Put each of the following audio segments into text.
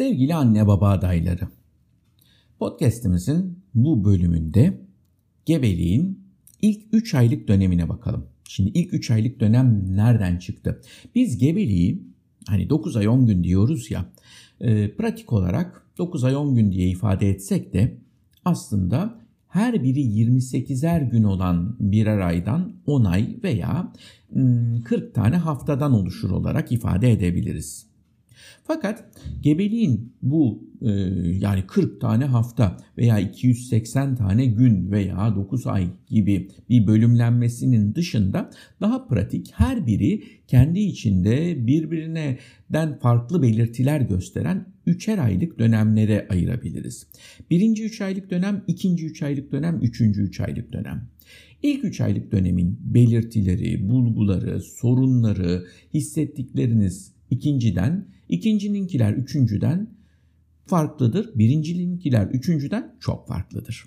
Sevgili anne baba adayları. Podcast'imizin bu bölümünde gebeliğin ilk 3 aylık dönemine bakalım. Şimdi ilk 3 aylık dönem nereden çıktı? Biz gebeliği hani 9 ay 10 gün diyoruz ya e, pratik olarak 9 ay 10 gün diye ifade etsek de aslında her biri 28'er gün olan birer aydan 10 ay veya 40 hmm, tane haftadan oluşur olarak ifade edebiliriz. Fakat gebeliğin bu e, yani 40 tane hafta veya 280 tane gün veya 9 ay gibi bir bölümlenmesinin dışında daha pratik her biri kendi içinde birbirinden farklı belirtiler gösteren üçer aylık dönemlere ayırabiliriz. Birinci üç aylık dönem, ikinci üç aylık dönem, üçüncü üç aylık dönem. İlk 3 aylık dönemin belirtileri, bulguları, sorunları, hissettikleriniz ikinciden, ikincininkiler üçüncüden farklıdır. Birincininkiler üçüncüden çok farklıdır.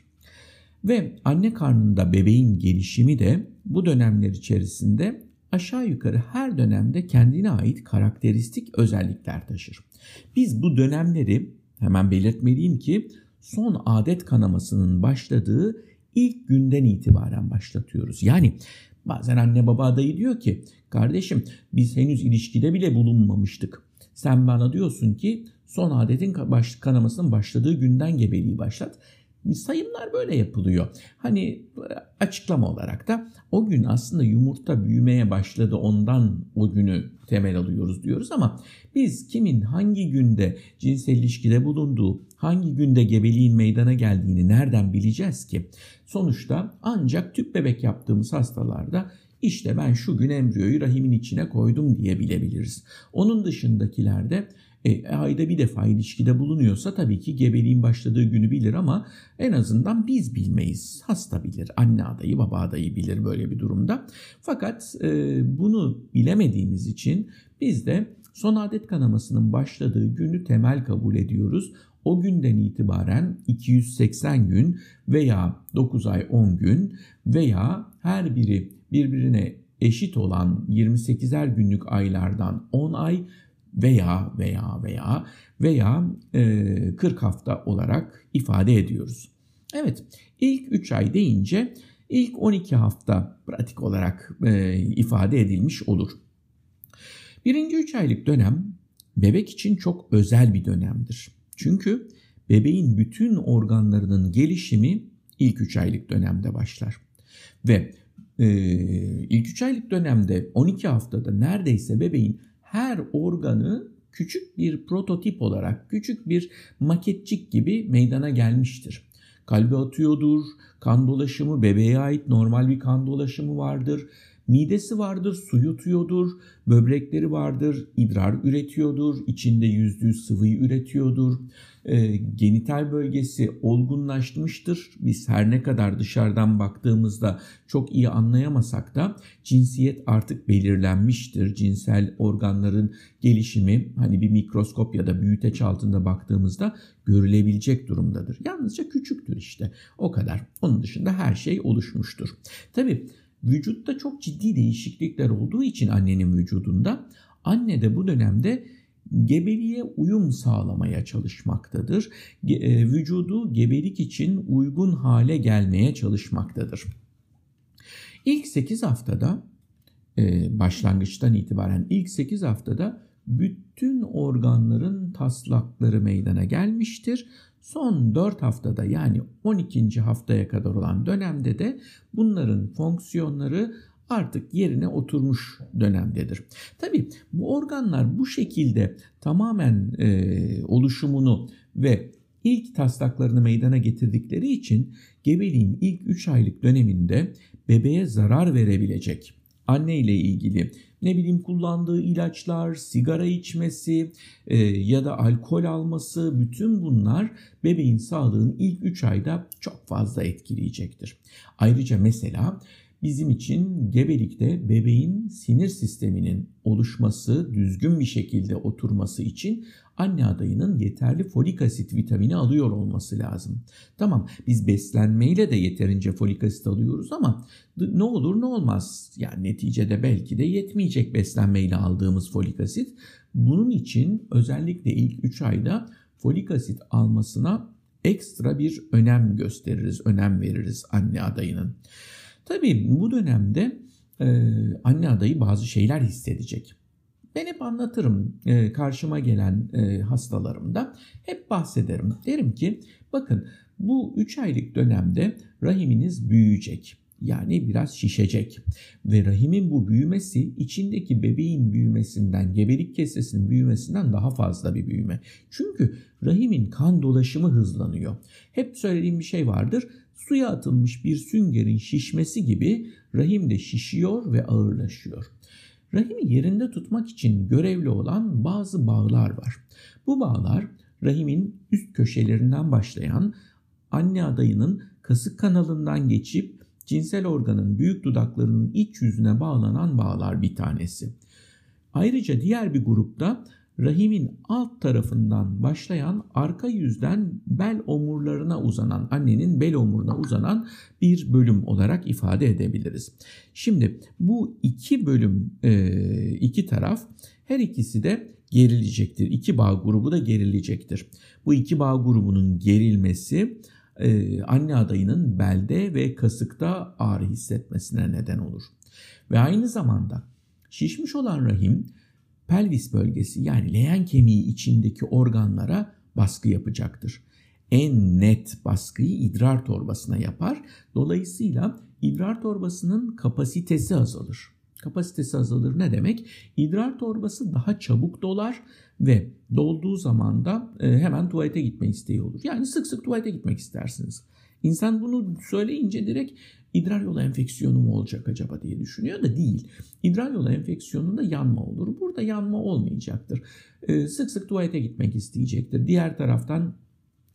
Ve anne karnında bebeğin gelişimi de bu dönemler içerisinde aşağı yukarı her dönemde kendine ait karakteristik özellikler taşır. Biz bu dönemleri hemen belirtmeliyim ki son adet kanamasının başladığı ilk günden itibaren başlatıyoruz. Yani bazen anne baba adayı diyor ki kardeşim biz henüz ilişkide bile bulunmamıştık. Sen bana diyorsun ki son adetin kanamasının başladığı günden gebeliği başlat. Sayımlar böyle yapılıyor. Hani açıklama olarak da o gün aslında yumurta büyümeye başladı ondan o günü temel alıyoruz diyoruz ama biz kimin hangi günde cinsel ilişkide bulunduğu, hangi günde gebeliğin meydana geldiğini nereden bileceğiz ki? Sonuçta ancak tüp bebek yaptığımız hastalarda işte ben şu gün embriyoyu rahimin içine koydum diye bilebiliriz. Onun dışındakilerde e, ayda bir defa ilişkide bulunuyorsa tabii ki gebeliğin başladığı günü bilir ama en azından biz bilmeyiz. Hasta bilir, anne adayı, baba adayı bilir böyle bir durumda. Fakat e, bunu bilemediğimiz için biz de son adet kanamasının başladığı günü temel kabul ediyoruz. O günden itibaren 280 gün veya 9 ay 10 gün veya her biri birbirine eşit olan 28'er günlük aylardan 10 ay veya veya veya veya e, 40 hafta olarak ifade ediyoruz. Evet ilk 3 ay deyince ilk 12 hafta pratik olarak e, ifade edilmiş olur. Birinci 3 aylık dönem bebek için çok özel bir dönemdir. Çünkü bebeğin bütün organlarının gelişimi ilk 3 aylık dönemde başlar. Ve e, ilk 3 aylık dönemde 12 haftada neredeyse bebeğin her organı küçük bir prototip olarak, küçük bir maketçik gibi meydana gelmiştir. Kalbi atıyordur, kan dolaşımı bebeğe ait normal bir kan dolaşımı vardır. Midesi vardır, su yutuyordur, böbrekleri vardır, idrar üretiyordur, içinde yüzdüğü sıvıyı üretiyordur. E, genital bölgesi olgunlaşmıştır. Biz her ne kadar dışarıdan baktığımızda çok iyi anlayamasak da cinsiyet artık belirlenmiştir. Cinsel organların gelişimi hani bir mikroskop ya da büyüteç altında baktığımızda görülebilecek durumdadır. Yalnızca küçüktür işte o kadar. Onun dışında her şey oluşmuştur. Tabii vücutta çok ciddi değişiklikler olduğu için annenin vücudunda anne de bu dönemde gebeliğe uyum sağlamaya çalışmaktadır. E, vücudu gebelik için uygun hale gelmeye çalışmaktadır. İlk 8 haftada e, başlangıçtan itibaren ilk 8 haftada bütün organların taslakları meydana gelmiştir. Son 4 haftada yani 12. haftaya kadar olan dönemde de bunların fonksiyonları artık yerine oturmuş dönemdedir. Tabi bu organlar bu şekilde tamamen e, oluşumunu ve ilk taslaklarını meydana getirdikleri için gebeliğin ilk 3 aylık döneminde bebeğe zarar verebilecek anne ile ilgili ne bileyim kullandığı ilaçlar, sigara içmesi e, ya da alkol alması bütün bunlar bebeğin sağlığını ilk 3 ayda çok fazla etkileyecektir. Ayrıca mesela bizim için gebelikte bebeğin sinir sisteminin oluşması, düzgün bir şekilde oturması için anne adayının yeterli folik asit vitamini alıyor olması lazım. Tamam biz beslenmeyle de yeterince folik asit alıyoruz ama ne olur ne olmaz. Yani neticede belki de yetmeyecek beslenmeyle aldığımız folik asit. Bunun için özellikle ilk 3 ayda folik asit almasına ekstra bir önem gösteririz, önem veririz anne adayının. Tabii bu dönemde e, anne adayı bazı şeyler hissedecek. Ben hep anlatırım e, karşıma gelen e, hastalarımda hep bahsederim. Derim ki bakın bu 3 aylık dönemde rahiminiz büyüyecek. Yani biraz şişecek. Ve rahimin bu büyümesi içindeki bebeğin büyümesinden, gebelik kesesinin büyümesinden daha fazla bir büyüme. Çünkü rahimin kan dolaşımı hızlanıyor. Hep söylediğim bir şey vardır. Suya atılmış bir süngerin şişmesi gibi rahim de şişiyor ve ağırlaşıyor. Rahimi yerinde tutmak için görevli olan bazı bağlar var. Bu bağlar rahimin üst köşelerinden başlayan anne adayının kasık kanalından geçip cinsel organın büyük dudaklarının iç yüzüne bağlanan bağlar bir tanesi. Ayrıca diğer bir grupta rahimin alt tarafından başlayan arka yüzden bel omurlarına uzanan annenin bel omuruna uzanan bir bölüm olarak ifade edebiliriz. Şimdi bu iki bölüm e, iki taraf her ikisi de gerilecektir. İki bağ grubu da gerilecektir. Bu iki bağ grubunun gerilmesi e, anne adayının belde ve kasıkta ağrı hissetmesine neden olur. Ve aynı zamanda şişmiş olan rahim pelvis bölgesi yani leğen kemiği içindeki organlara baskı yapacaktır. En net baskıyı idrar torbasına yapar. Dolayısıyla idrar torbasının kapasitesi azalır. Kapasitesi azalır ne demek? İdrar torbası daha çabuk dolar ve dolduğu zaman da e, hemen tuvalete gitme isteği olur. Yani sık sık tuvalete gitmek istersiniz. İnsan bunu söyleyince direkt idrar yolu enfeksiyonu mu olacak acaba diye düşünüyor da değil. İdrar yolu enfeksiyonunda yanma olur. Burada yanma olmayacaktır. E, sık sık tuvalete gitmek isteyecektir. Diğer taraftan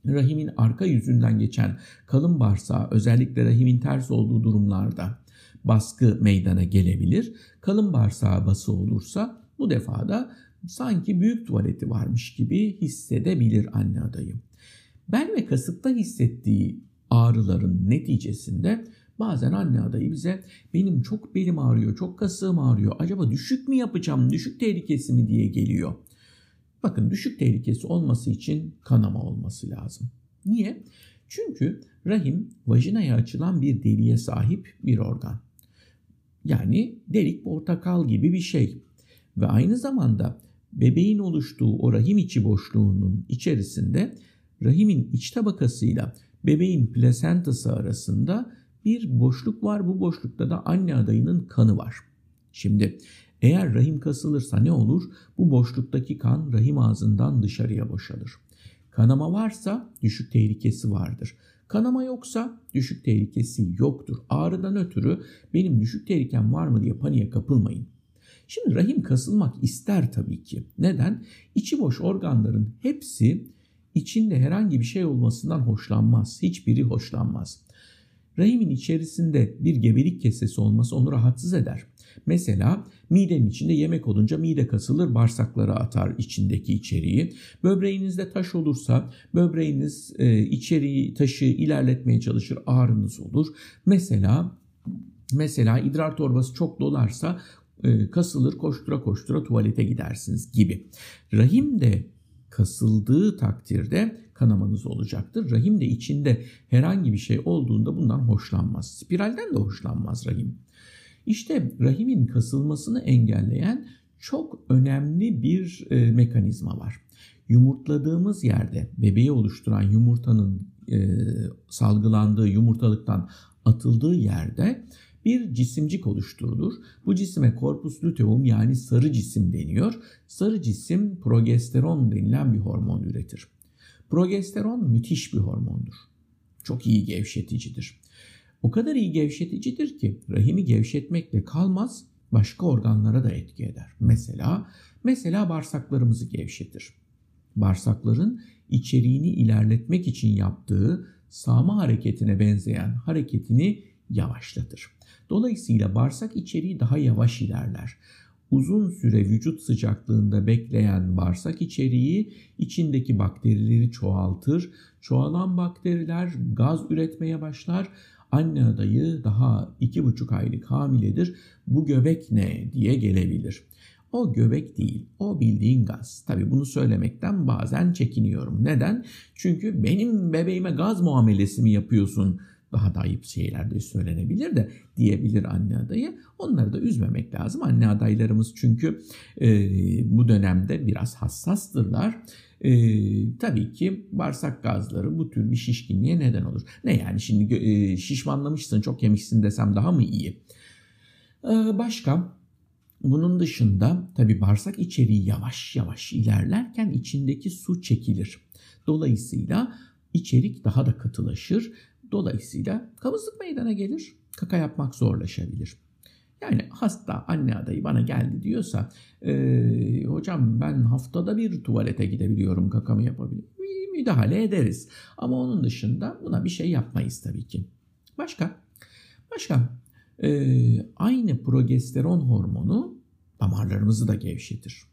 rahimin arka yüzünden geçen kalın bağırsağı özellikle rahimin ters olduğu durumlarda baskı meydana gelebilir. Kalın bağırsağı bası olursa bu defa da sanki büyük tuvaleti varmış gibi hissedebilir anne adayı. Bel ve kasıkta hissettiği ağrıların neticesinde bazen anne adayı bize benim çok belim ağrıyor, çok kasığım ağrıyor. Acaba düşük mü yapacağım, düşük tehlikesi mi diye geliyor. Bakın düşük tehlikesi olması için kanama olması lazım. Niye? Çünkü rahim vajinaya açılan bir deliğe sahip bir organ. Yani delik portakal gibi bir şey. Ve aynı zamanda bebeğin oluştuğu o rahim içi boşluğunun içerisinde rahimin iç tabakasıyla bebeğin plasentası arasında bir boşluk var. Bu boşlukta da anne adayının kanı var. Şimdi eğer rahim kasılırsa ne olur? Bu boşluktaki kan rahim ağzından dışarıya boşalır. Kanama varsa düşük tehlikesi vardır. Kanama yoksa düşük tehlikesi yoktur. Ağrıdan ötürü benim düşük tehlikem var mı diye paniğe kapılmayın. Şimdi rahim kasılmak ister tabii ki. Neden? İçi boş organların hepsi içinde herhangi bir şey olmasından hoşlanmaz. Hiçbiri hoşlanmaz. Rahimin içerisinde bir gebelik kesesi olması onu rahatsız eder. Mesela midenin içinde yemek olunca mide kasılır, bağırsaklara atar içindeki içeriği. Böbreğinizde taş olursa böbreğiniz e, içeriği taşı ilerletmeye çalışır, ağrınız olur. Mesela mesela idrar torbası çok dolarsa e, kasılır, koştura koştura tuvalete gidersiniz gibi. Rahim de kasıldığı takdirde kanamanız olacaktır. Rahim de içinde herhangi bir şey olduğunda bundan hoşlanmaz. Spiralden de hoşlanmaz rahim. İşte rahimin kasılmasını engelleyen çok önemli bir e, mekanizma var. Yumurtladığımız yerde bebeği oluşturan yumurtanın e, salgılandığı yumurtalıktan atıldığı yerde bir cisimcik oluşturulur. Bu cisime korpus luteum yani sarı cisim deniyor. Sarı cisim progesteron denilen bir hormon üretir. Progesteron müthiş bir hormondur. Çok iyi gevşeticidir. O kadar iyi gevşeticidir ki rahimi gevşetmekle kalmaz, başka organlara da etki eder. Mesela mesela bağırsaklarımızı gevşetir. Bağırsakların içeriğini ilerletmek için yaptığı sağma hareketine benzeyen hareketini yavaşlatır. Dolayısıyla bağırsak içeriği daha yavaş ilerler. Uzun süre vücut sıcaklığında bekleyen bağırsak içeriği içindeki bakterileri çoğaltır. Çoğalan bakteriler gaz üretmeye başlar. Anne adayı daha iki buçuk aylık hamiledir. Bu göbek ne diye gelebilir. O göbek değil, o bildiğin gaz. Tabi bunu söylemekten bazen çekiniyorum. Neden? Çünkü benim bebeğime gaz muamelesi mi yapıyorsun? Daha da ayıp şeyler de söylenebilir de diyebilir anne adayı. Onları da üzmemek lazım. Anne adaylarımız çünkü e, bu dönemde biraz hassastırlar. E, tabii ki bağırsak gazları bu tür bir şişkinliğe neden olur. Ne yani şimdi e, şişmanlamışsın çok yemişsin desem daha mı iyi? E, başka bunun dışında tabi bağırsak içeriği yavaş yavaş ilerlerken içindeki su çekilir. Dolayısıyla içerik daha da katılaşır. Dolayısıyla kabızlık meydana gelir. Kaka yapmak zorlaşabilir. Yani hasta anne adayı bana geldi diyorsa e, hocam ben haftada bir tuvalete gidebiliyorum kakamı yapabilirim. Müdahale ederiz. Ama onun dışında buna bir şey yapmayız tabii ki. Başka? Başka? Ee, aynı progesteron hormonu damarlarımızı da gevşetir.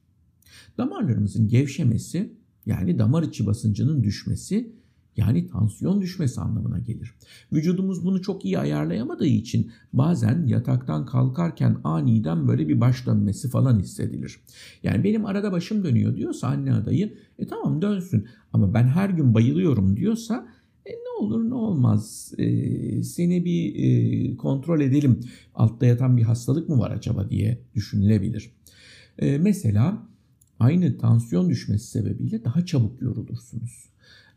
Damarlarımızın gevşemesi yani damar içi basıncının düşmesi yani tansiyon düşmesi anlamına gelir. Vücudumuz bunu çok iyi ayarlayamadığı için bazen yataktan kalkarken aniden böyle bir baş dönmesi falan hissedilir. Yani benim arada başım dönüyor diyorsa anne adayı e tamam dönsün ama ben her gün bayılıyorum diyorsa e ne olur ne olmaz e, seni bir e, kontrol edelim altta yatan bir hastalık mı var acaba diye düşünülebilir. E, mesela aynı tansiyon düşmesi sebebiyle daha çabuk yorulursunuz.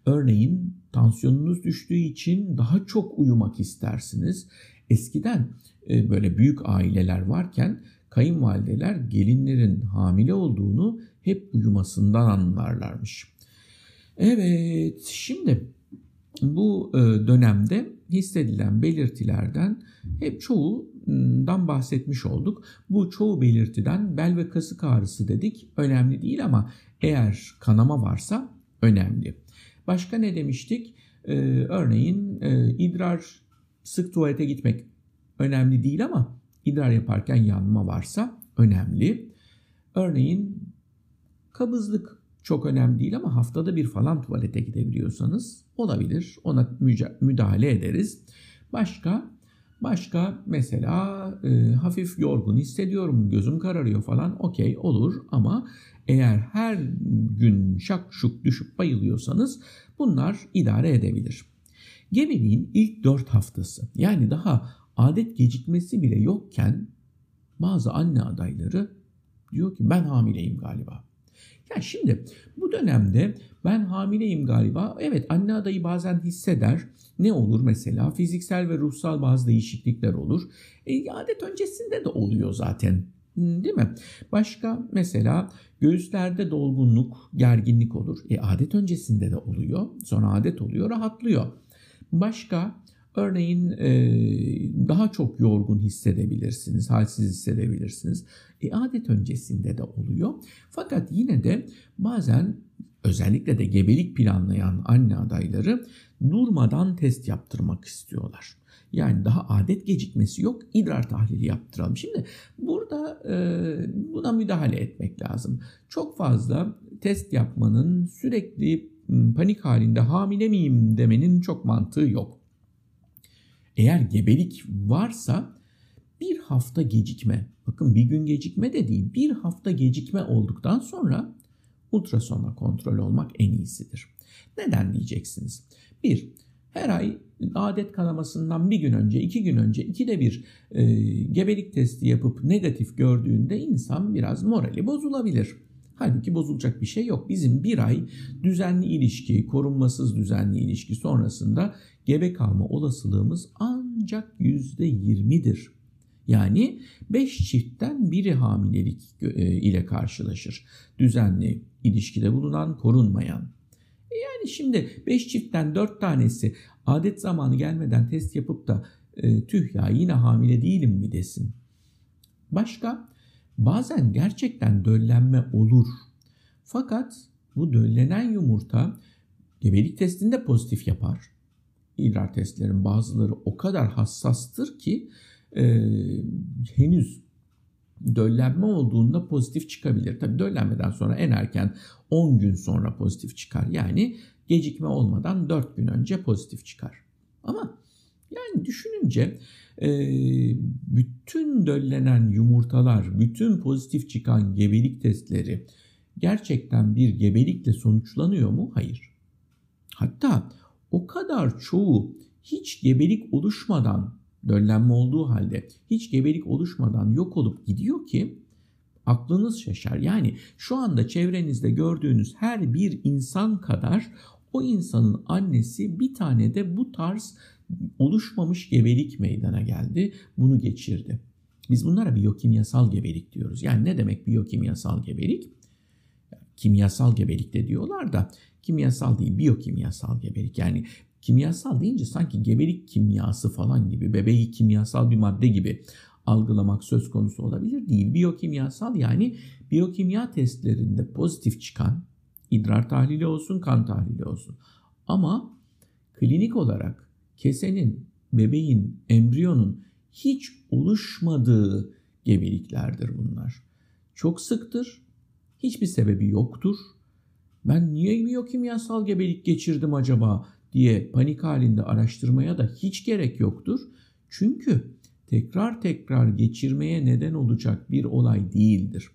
Örneğin tansiyonunuz düştüğü için daha çok uyumak istersiniz. Eskiden e, böyle büyük aileler varken kayınvalideler gelinlerin hamile olduğunu hep uyumasından anlarlarmış. Evet şimdi bu e, dönemde hissedilen belirtilerden hep çoğundan bahsetmiş olduk. Bu çoğu belirtiden bel ve kasık ağrısı dedik. Önemli değil ama eğer kanama varsa önemli. Başka ne demiştik? Ee, örneğin e, idrar sık tuvalete gitmek önemli değil ama idrar yaparken yanma varsa önemli. Örneğin kabızlık çok önemli değil ama haftada bir falan tuvalete gidebiliyorsanız olabilir. Ona müdahale ederiz. Başka Başka mesela e, hafif yorgun hissediyorum, gözüm kararıyor falan okey olur ama eğer her gün şak şuk düşüp bayılıyorsanız bunlar idare edebilir. Gebeliğin ilk 4 haftası yani daha adet gecikmesi bile yokken bazı anne adayları diyor ki ben hamileyim galiba. Yani şimdi bu dönemde ben hamileyim galiba. Evet anne adayı bazen hisseder. Ne olur mesela? Fiziksel ve ruhsal bazı değişiklikler olur. E, adet öncesinde de oluyor zaten. Değil mi? Başka mesela göğüslerde dolgunluk, gerginlik olur. E, adet öncesinde de oluyor. Sonra adet oluyor, rahatlıyor. Başka Örneğin e, daha çok yorgun hissedebilirsiniz, halsiz hissedebilirsiniz. E, adet öncesinde de oluyor. Fakat yine de bazen özellikle de gebelik planlayan anne adayları durmadan test yaptırmak istiyorlar. Yani daha adet gecikmesi yok idrar tahlili yaptıralım. Şimdi burada e, buna müdahale etmek lazım. Çok fazla test yapmanın sürekli panik halinde hamile miyim demenin çok mantığı yok. Eğer gebelik varsa bir hafta gecikme, bakın bir gün gecikme de değil, bir hafta gecikme olduktan sonra ultrasonla kontrol olmak en iyisidir. Neden diyeceksiniz? Bir, her ay adet kanamasından bir gün önce, iki gün önce, ikide bir e, gebelik testi yapıp negatif gördüğünde insan biraz morali bozulabilir. Halbuki bozulacak bir şey yok. Bizim bir ay düzenli ilişki, korunmasız düzenli ilişki sonrasında gebe kalma olasılığımız ancak %20'dir. Yani 5 çiftten biri hamilelik e, ile karşılaşır. Düzenli ilişkide bulunan, korunmayan. E yani şimdi 5 çiftten 4 tanesi adet zamanı gelmeden test yapıp da e, tüh ya yine hamile değilim mi desin. Başka bazen gerçekten döllenme olur. Fakat bu döllenen yumurta gebelik testinde pozitif yapar idrar testlerin bazıları o kadar hassastır ki e, henüz döllenme olduğunda pozitif çıkabilir. Tabi döllenmeden sonra en erken 10 gün sonra pozitif çıkar. Yani gecikme olmadan 4 gün önce pozitif çıkar. Ama Yani düşününce e, bütün döllenen yumurtalar, bütün pozitif çıkan gebelik testleri gerçekten bir gebelikle sonuçlanıyor mu? Hayır. Hatta o kadar çoğu hiç gebelik oluşmadan döllenme olduğu halde hiç gebelik oluşmadan yok olup gidiyor ki aklınız şaşar. Yani şu anda çevrenizde gördüğünüz her bir insan kadar o insanın annesi bir tane de bu tarz oluşmamış gebelik meydana geldi. Bunu geçirdi. Biz bunlara biyokimyasal gebelik diyoruz. Yani ne demek biyokimyasal gebelik? Kimyasal gebelik de diyorlar da kimyasal değil biyokimyasal gebelik. Yani kimyasal deyince sanki gebelik kimyası falan gibi bebeği kimyasal bir madde gibi algılamak söz konusu olabilir değil. Biyokimyasal yani biyokimya testlerinde pozitif çıkan idrar tahlili olsun kan tahlili olsun. Ama klinik olarak kesenin, bebeğin, embriyonun hiç oluşmadığı gebeliklerdir bunlar. Çok sıktır, hiçbir sebebi yoktur. Ben niye biyokimyasal gebelik geçirdim acaba diye panik halinde araştırmaya da hiç gerek yoktur. Çünkü tekrar tekrar geçirmeye neden olacak bir olay değildir.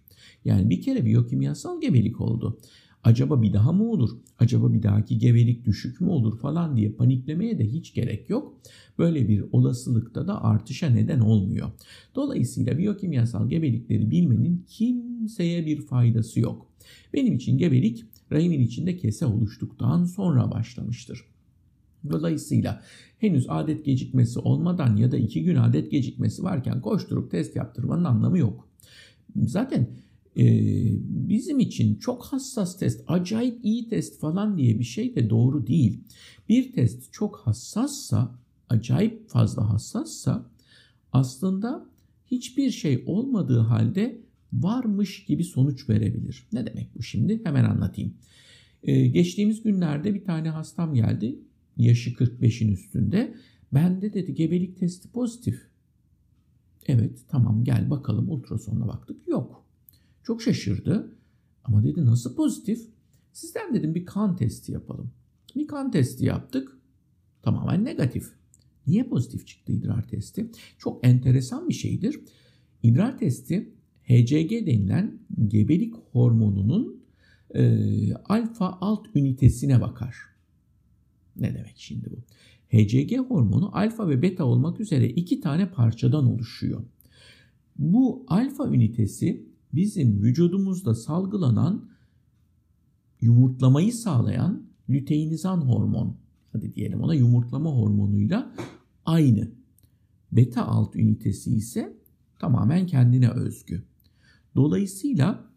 Yani bir kere biyokimyasal gebelik oldu. Acaba bir daha mı olur? Acaba bir dahaki gebelik düşük mü olur falan diye paniklemeye de hiç gerek yok. Böyle bir olasılıkta da artışa neden olmuyor. Dolayısıyla biyokimyasal gebelikleri bilmenin kimseye bir faydası yok. Benim için gebelik rahimin içinde kese oluştuktan sonra başlamıştır. Dolayısıyla henüz adet gecikmesi olmadan ya da iki gün adet gecikmesi varken koşturup test yaptırmanın anlamı yok. Zaten e, bizim için çok hassas test, acayip iyi test falan diye bir şey de doğru değil. Bir test çok hassassa, acayip fazla hassassa aslında hiçbir şey olmadığı halde varmış gibi sonuç verebilir. Ne demek bu şimdi? Hemen anlatayım. Ee, geçtiğimiz günlerde bir tane hastam geldi. Yaşı 45'in üstünde. Bende dedi gebelik testi pozitif. Evet tamam gel bakalım ultrasonla baktık. Yok. Çok şaşırdı. Ama dedi nasıl pozitif? Sizden dedim bir kan testi yapalım. Bir kan testi yaptık. Tamamen negatif. Niye pozitif çıktı idrar testi? Çok enteresan bir şeydir. İdrar testi HCG denilen gebelik hormonunun e, alfa alt ünitesine bakar. Ne demek şimdi bu? HCG hormonu alfa ve beta olmak üzere iki tane parçadan oluşuyor. Bu alfa ünitesi bizim vücudumuzda salgılanan yumurtlamayı sağlayan lüteinizan hormon, hadi diyelim ona yumurtlama hormonuyla aynı. Beta alt ünitesi ise tamamen kendine özgü. Dolayısıyla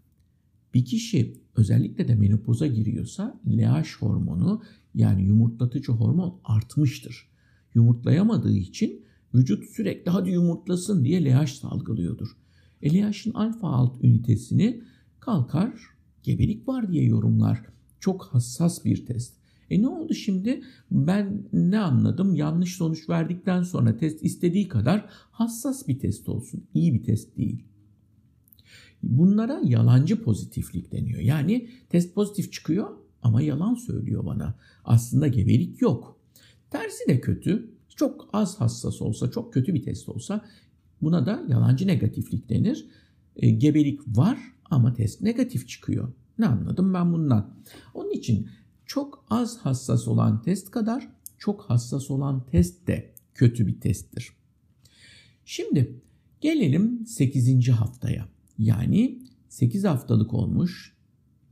bir kişi özellikle de menopoza giriyorsa LH hormonu yani yumurtlatıcı hormon artmıştır. Yumurtlayamadığı için vücut sürekli hadi yumurtlasın diye LH salgılıyordur. E LH'in alfa alt ünitesini kalkar gebelik var diye yorumlar. Çok hassas bir test. E ne oldu şimdi? Ben ne anladım? Yanlış sonuç verdikten sonra test istediği kadar hassas bir test olsun. İyi bir test değil. Bunlara yalancı pozitiflik deniyor. Yani test pozitif çıkıyor ama yalan söylüyor bana. Aslında gebelik yok. Tersi de kötü. Çok az hassas olsa, çok kötü bir test olsa buna da yalancı negatiflik denir. E, gebelik var ama test negatif çıkıyor. Ne anladım ben bundan? Onun için çok az hassas olan test kadar çok hassas olan test de kötü bir testtir. Şimdi gelelim 8. haftaya. Yani 8 haftalık olmuş.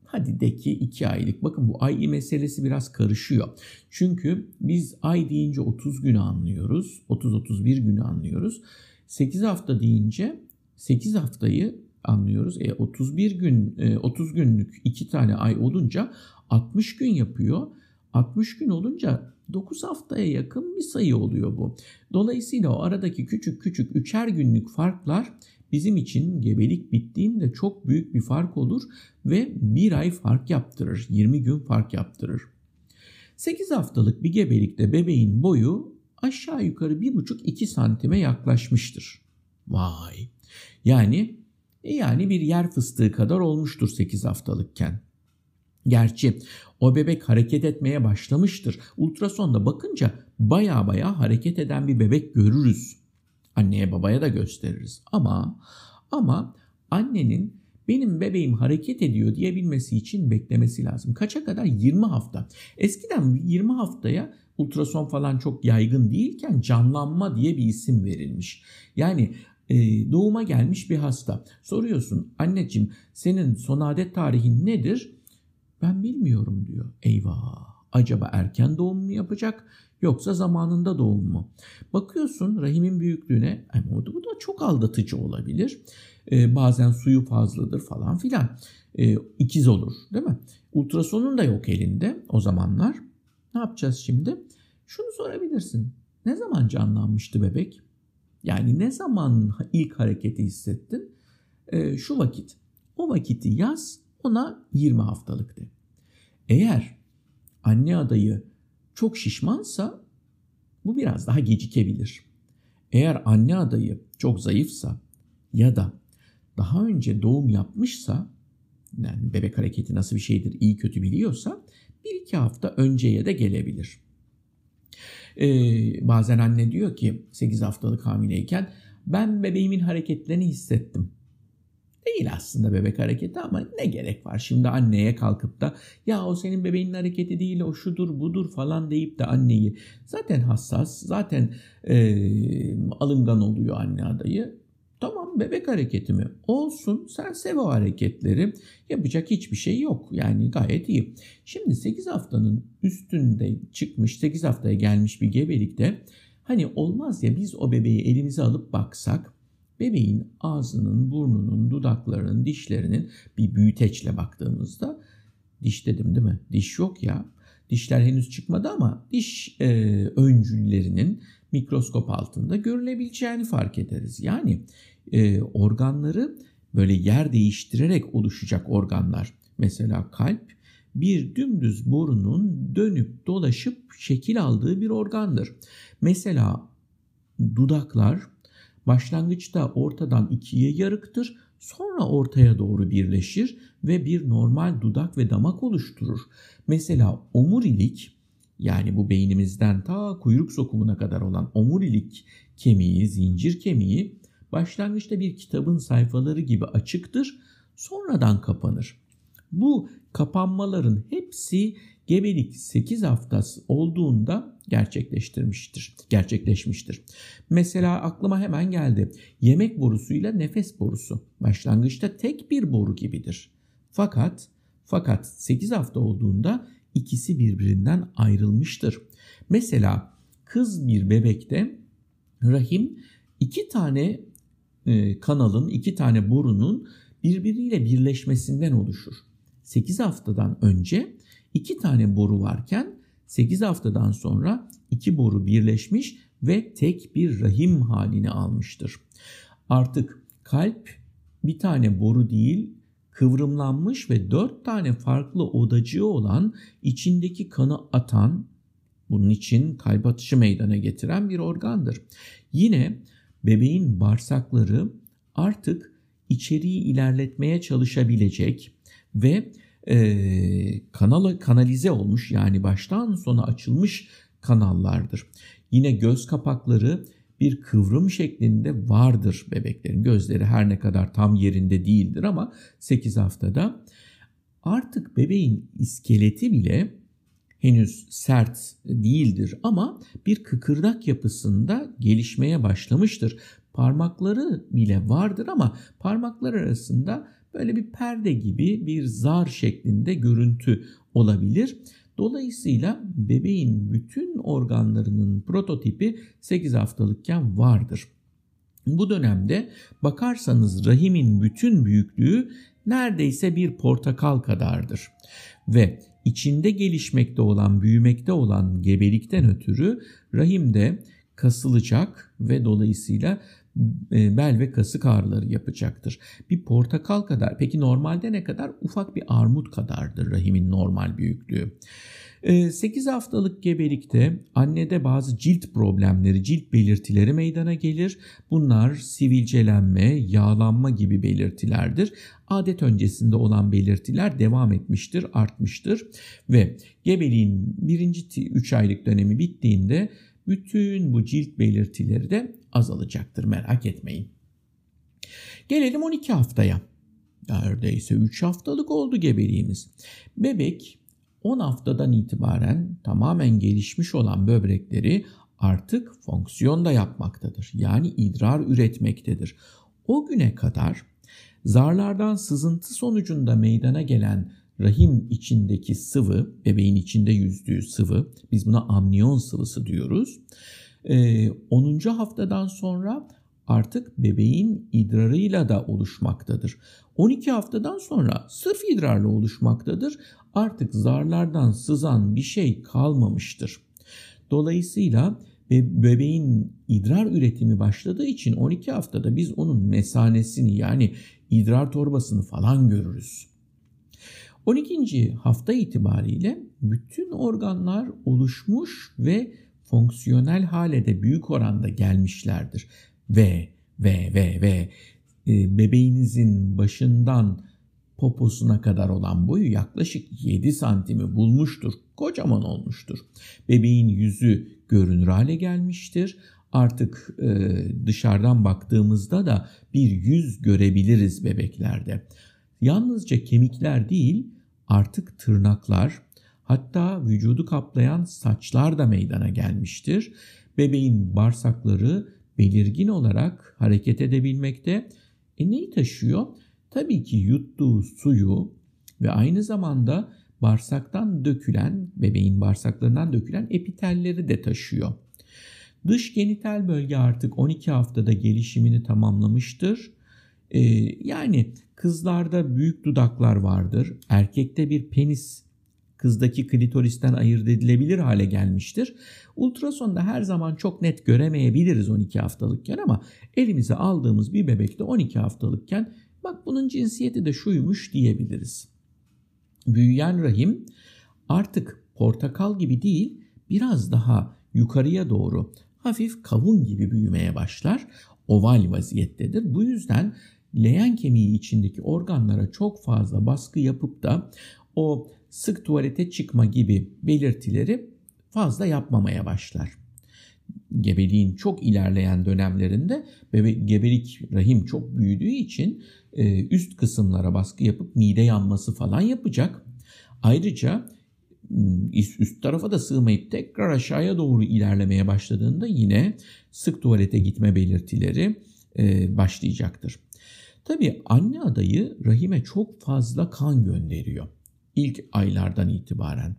Hadi de ki 2 aylık. Bakın bu ay meselesi biraz karışıyor. Çünkü biz ay deyince 30 günü anlıyoruz. 30-31 günü anlıyoruz. 8 hafta deyince 8 haftayı anlıyoruz. E 31 gün 30 e, günlük 2 tane ay olunca 60 gün yapıyor. 60 gün olunca 9 haftaya yakın bir sayı oluyor bu. Dolayısıyla o aradaki küçük küçük üçer günlük farklar bizim için gebelik bittiğinde çok büyük bir fark olur ve bir ay fark yaptırır, 20 gün fark yaptırır. 8 haftalık bir gebelikte bebeğin boyu aşağı yukarı 1,5-2 santime yaklaşmıştır. Vay! Yani e yani bir yer fıstığı kadar olmuştur 8 haftalıkken. Gerçi o bebek hareket etmeye başlamıştır. Ultrasonda bakınca baya baya hareket eden bir bebek görürüz. Anneye babaya da gösteririz. Ama ama annenin benim bebeğim hareket ediyor diyebilmesi için beklemesi lazım. Kaça kadar? 20 hafta. Eskiden 20 haftaya ultrason falan çok yaygın değilken canlanma diye bir isim verilmiş. Yani e, doğuma gelmiş bir hasta. Soruyorsun anneciğim senin son adet tarihin nedir? Ben bilmiyorum diyor. Eyvah acaba erken doğum mu yapacak yoksa zamanında doğum mu? Bakıyorsun rahimin büyüklüğüne ama bu da çok aldatıcı olabilir. Ee, bazen suyu fazladır falan filan. Ee, ikiz olur değil mi? Ultrasonun da yok elinde o zamanlar. Ne yapacağız şimdi? Şunu sorabilirsin. Ne zaman canlanmıştı bebek? Yani ne zaman ilk hareketi hissettin? Ee, şu vakit. O vakiti yaz ona 20 haftalık de. Eğer anne adayı çok şişmansa bu biraz daha gecikebilir. Eğer anne adayı çok zayıfsa ya da daha önce doğum yapmışsa yani bebek hareketi nasıl bir şeydir iyi kötü biliyorsa bir iki hafta önceye de gelebilir. Ee, bazen anne diyor ki 8 haftalık hamileyken ben bebeğimin hareketlerini hissettim. Değil aslında bebek hareketi ama ne gerek var şimdi anneye kalkıp da ya o senin bebeğin hareketi değil o şudur budur falan deyip de anneyi zaten hassas zaten e, alıngan oluyor anne adayı Tamam bebek hareketi mi? Olsun sen sev o hareketleri. Yapacak hiçbir şey yok. Yani gayet iyi. Şimdi 8 haftanın üstünde çıkmış 8 haftaya gelmiş bir gebelikte hani olmaz ya biz o bebeği elimize alıp baksak bebeğin ağzının, burnunun, dudaklarının, dişlerinin bir büyüteçle baktığımızda diş dedim değil mi? Diş yok ya. Dişler henüz çıkmadı ama diş e, öncüllerinin mikroskop altında görülebileceğini fark ederiz. Yani e, organları böyle yer değiştirerek oluşacak organlar. Mesela kalp bir dümdüz borunun dönüp dolaşıp şekil aldığı bir organdır. Mesela dudaklar başlangıçta ortadan ikiye yarıktır. Sonra ortaya doğru birleşir ve bir normal dudak ve damak oluşturur. Mesela omurilik yani bu beynimizden ta kuyruk sokumuna kadar olan omurilik kemiği, zincir kemiği başlangıçta bir kitabın sayfaları gibi açıktır, sonradan kapanır. Bu kapanmaların hepsi gebelik 8 haftası olduğunda gerçekleştirmiştir, gerçekleşmiştir. Mesela aklıma hemen geldi. Yemek borusuyla nefes borusu başlangıçta tek bir boru gibidir. Fakat fakat 8 hafta olduğunda ikisi birbirinden ayrılmıştır. Mesela kız bir bebekte rahim iki tane e, kanalın, iki tane borunun birbiriyle birleşmesinden oluşur. 8 haftadan önce iki tane boru varken 8 haftadan sonra iki boru birleşmiş ve tek bir rahim halini almıştır. Artık kalp bir tane boru değil kıvrımlanmış ve dört tane farklı odacığı olan içindeki kanı atan bunun için kalp atışı meydana getiren bir organdır. Yine bebeğin bağırsakları artık içeriği ilerletmeye çalışabilecek ve e, kanala kanalize olmuş yani baştan sona açılmış kanallardır. Yine göz kapakları bir kıvrım şeklinde vardır bebeklerin. Gözleri her ne kadar tam yerinde değildir ama 8 haftada artık bebeğin iskeleti bile henüz sert değildir ama bir kıkırdak yapısında gelişmeye başlamıştır. Parmakları bile vardır ama parmaklar arasında böyle bir perde gibi bir zar şeklinde görüntü olabilir. Dolayısıyla bebeğin bütün organlarının prototipi 8 haftalıkken vardır. Bu dönemde bakarsanız rahimin bütün büyüklüğü neredeyse bir portakal kadardır. Ve içinde gelişmekte olan, büyümekte olan gebelikten ötürü rahimde kasılacak ve dolayısıyla bel ve kasık ağrıları yapacaktır. Bir portakal kadar, peki normalde ne kadar? Ufak bir armut kadardır rahimin normal büyüklüğü. 8 haftalık gebelikte annede bazı cilt problemleri, cilt belirtileri meydana gelir. Bunlar sivilcelenme, yağlanma gibi belirtilerdir. Adet öncesinde olan belirtiler devam etmiştir, artmıştır ve gebeliğin birinci 3 aylık dönemi bittiğinde bütün bu cilt belirtileri de azalacaktır merak etmeyin. Gelelim 12 haftaya. Neredeyse 3 haftalık oldu gebeliğimiz. Bebek 10 haftadan itibaren tamamen gelişmiş olan böbrekleri artık fonksiyon da yapmaktadır. Yani idrar üretmektedir. O güne kadar zarlardan sızıntı sonucunda meydana gelen rahim içindeki sıvı, bebeğin içinde yüzdüğü sıvı, biz buna amniyon sıvısı diyoruz. 10. Ee, haftadan sonra artık bebeğin idrarıyla da oluşmaktadır. 12 haftadan sonra sırf idrarla oluşmaktadır. Artık zarlardan sızan bir şey kalmamıştır. Dolayısıyla bebeğin idrar üretimi başladığı için 12 haftada biz onun mesanesini yani idrar torbasını falan görürüz. 12. hafta itibariyle bütün organlar oluşmuş ve fonksiyonel hale de büyük oranda gelmişlerdir. Ve ve ve ve bebeğinizin başından poposuna kadar olan boyu yaklaşık 7 santimi bulmuştur. Kocaman olmuştur. Bebeğin yüzü görünür hale gelmiştir. Artık e, dışarıdan baktığımızda da bir yüz görebiliriz bebeklerde. Yalnızca kemikler değil artık tırnaklar hatta vücudu kaplayan saçlar da meydana gelmiştir. Bebeğin bağırsakları belirgin olarak hareket edebilmekte. E neyi taşıyor? Tabii ki yuttuğu suyu ve aynı zamanda bağırsaktan dökülen, bebeğin bağırsaklarından dökülen epitelleri de taşıyor. Dış genital bölge artık 12 haftada gelişimini tamamlamıştır. Ee, yani kızlarda büyük dudaklar vardır. Erkekte bir penis kızdaki klitoristen ayırt edilebilir hale gelmiştir. Ultrasonda her zaman çok net göremeyebiliriz 12 haftalıkken ama elimize aldığımız bir bebekte 12 haftalıkken bak bunun cinsiyeti de şuymuş diyebiliriz. Büyüyen rahim artık portakal gibi değil biraz daha yukarıya doğru hafif kavun gibi büyümeye başlar. Oval vaziyettedir. Bu yüzden leğen kemiği içindeki organlara çok fazla baskı yapıp da o sık tuvalete çıkma gibi belirtileri fazla yapmamaya başlar. Gebeliğin çok ilerleyen dönemlerinde bebe, gebelik rahim çok büyüdüğü için e, üst kısımlara baskı yapıp mide yanması falan yapacak. Ayrıca üst tarafa da sığmayıp tekrar aşağıya doğru ilerlemeye başladığında yine sık tuvalete gitme belirtileri e, başlayacaktır. Tabii anne adayı rahime çok fazla kan gönderiyor ilk aylardan itibaren.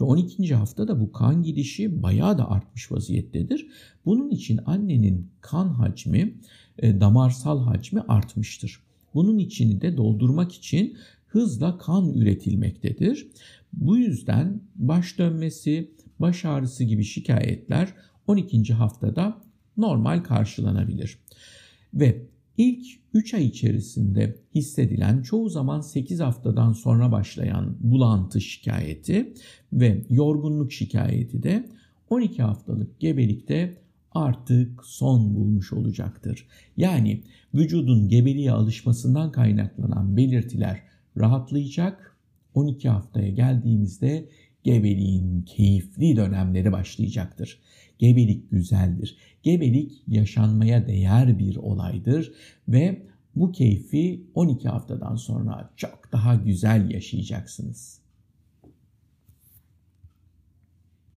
Ve 12. haftada bu kan gidişi bayağı da artmış vaziyettedir. Bunun için annenin kan hacmi, e, damarsal hacmi artmıştır. Bunun içini de doldurmak için hızla kan üretilmektedir. Bu yüzden baş dönmesi, baş ağrısı gibi şikayetler 12. haftada normal karşılanabilir. Ve İlk 3 ay içerisinde hissedilen çoğu zaman 8 haftadan sonra başlayan bulantı şikayeti ve yorgunluk şikayeti de 12 haftalık gebelikte artık son bulmuş olacaktır. Yani vücudun gebeliğe alışmasından kaynaklanan belirtiler rahatlayacak. 12 haftaya geldiğimizde gebeliğin keyifli dönemleri başlayacaktır. Gebelik güzeldir. Gebelik yaşanmaya değer bir olaydır ve bu keyfi 12 haftadan sonra çok daha güzel yaşayacaksınız.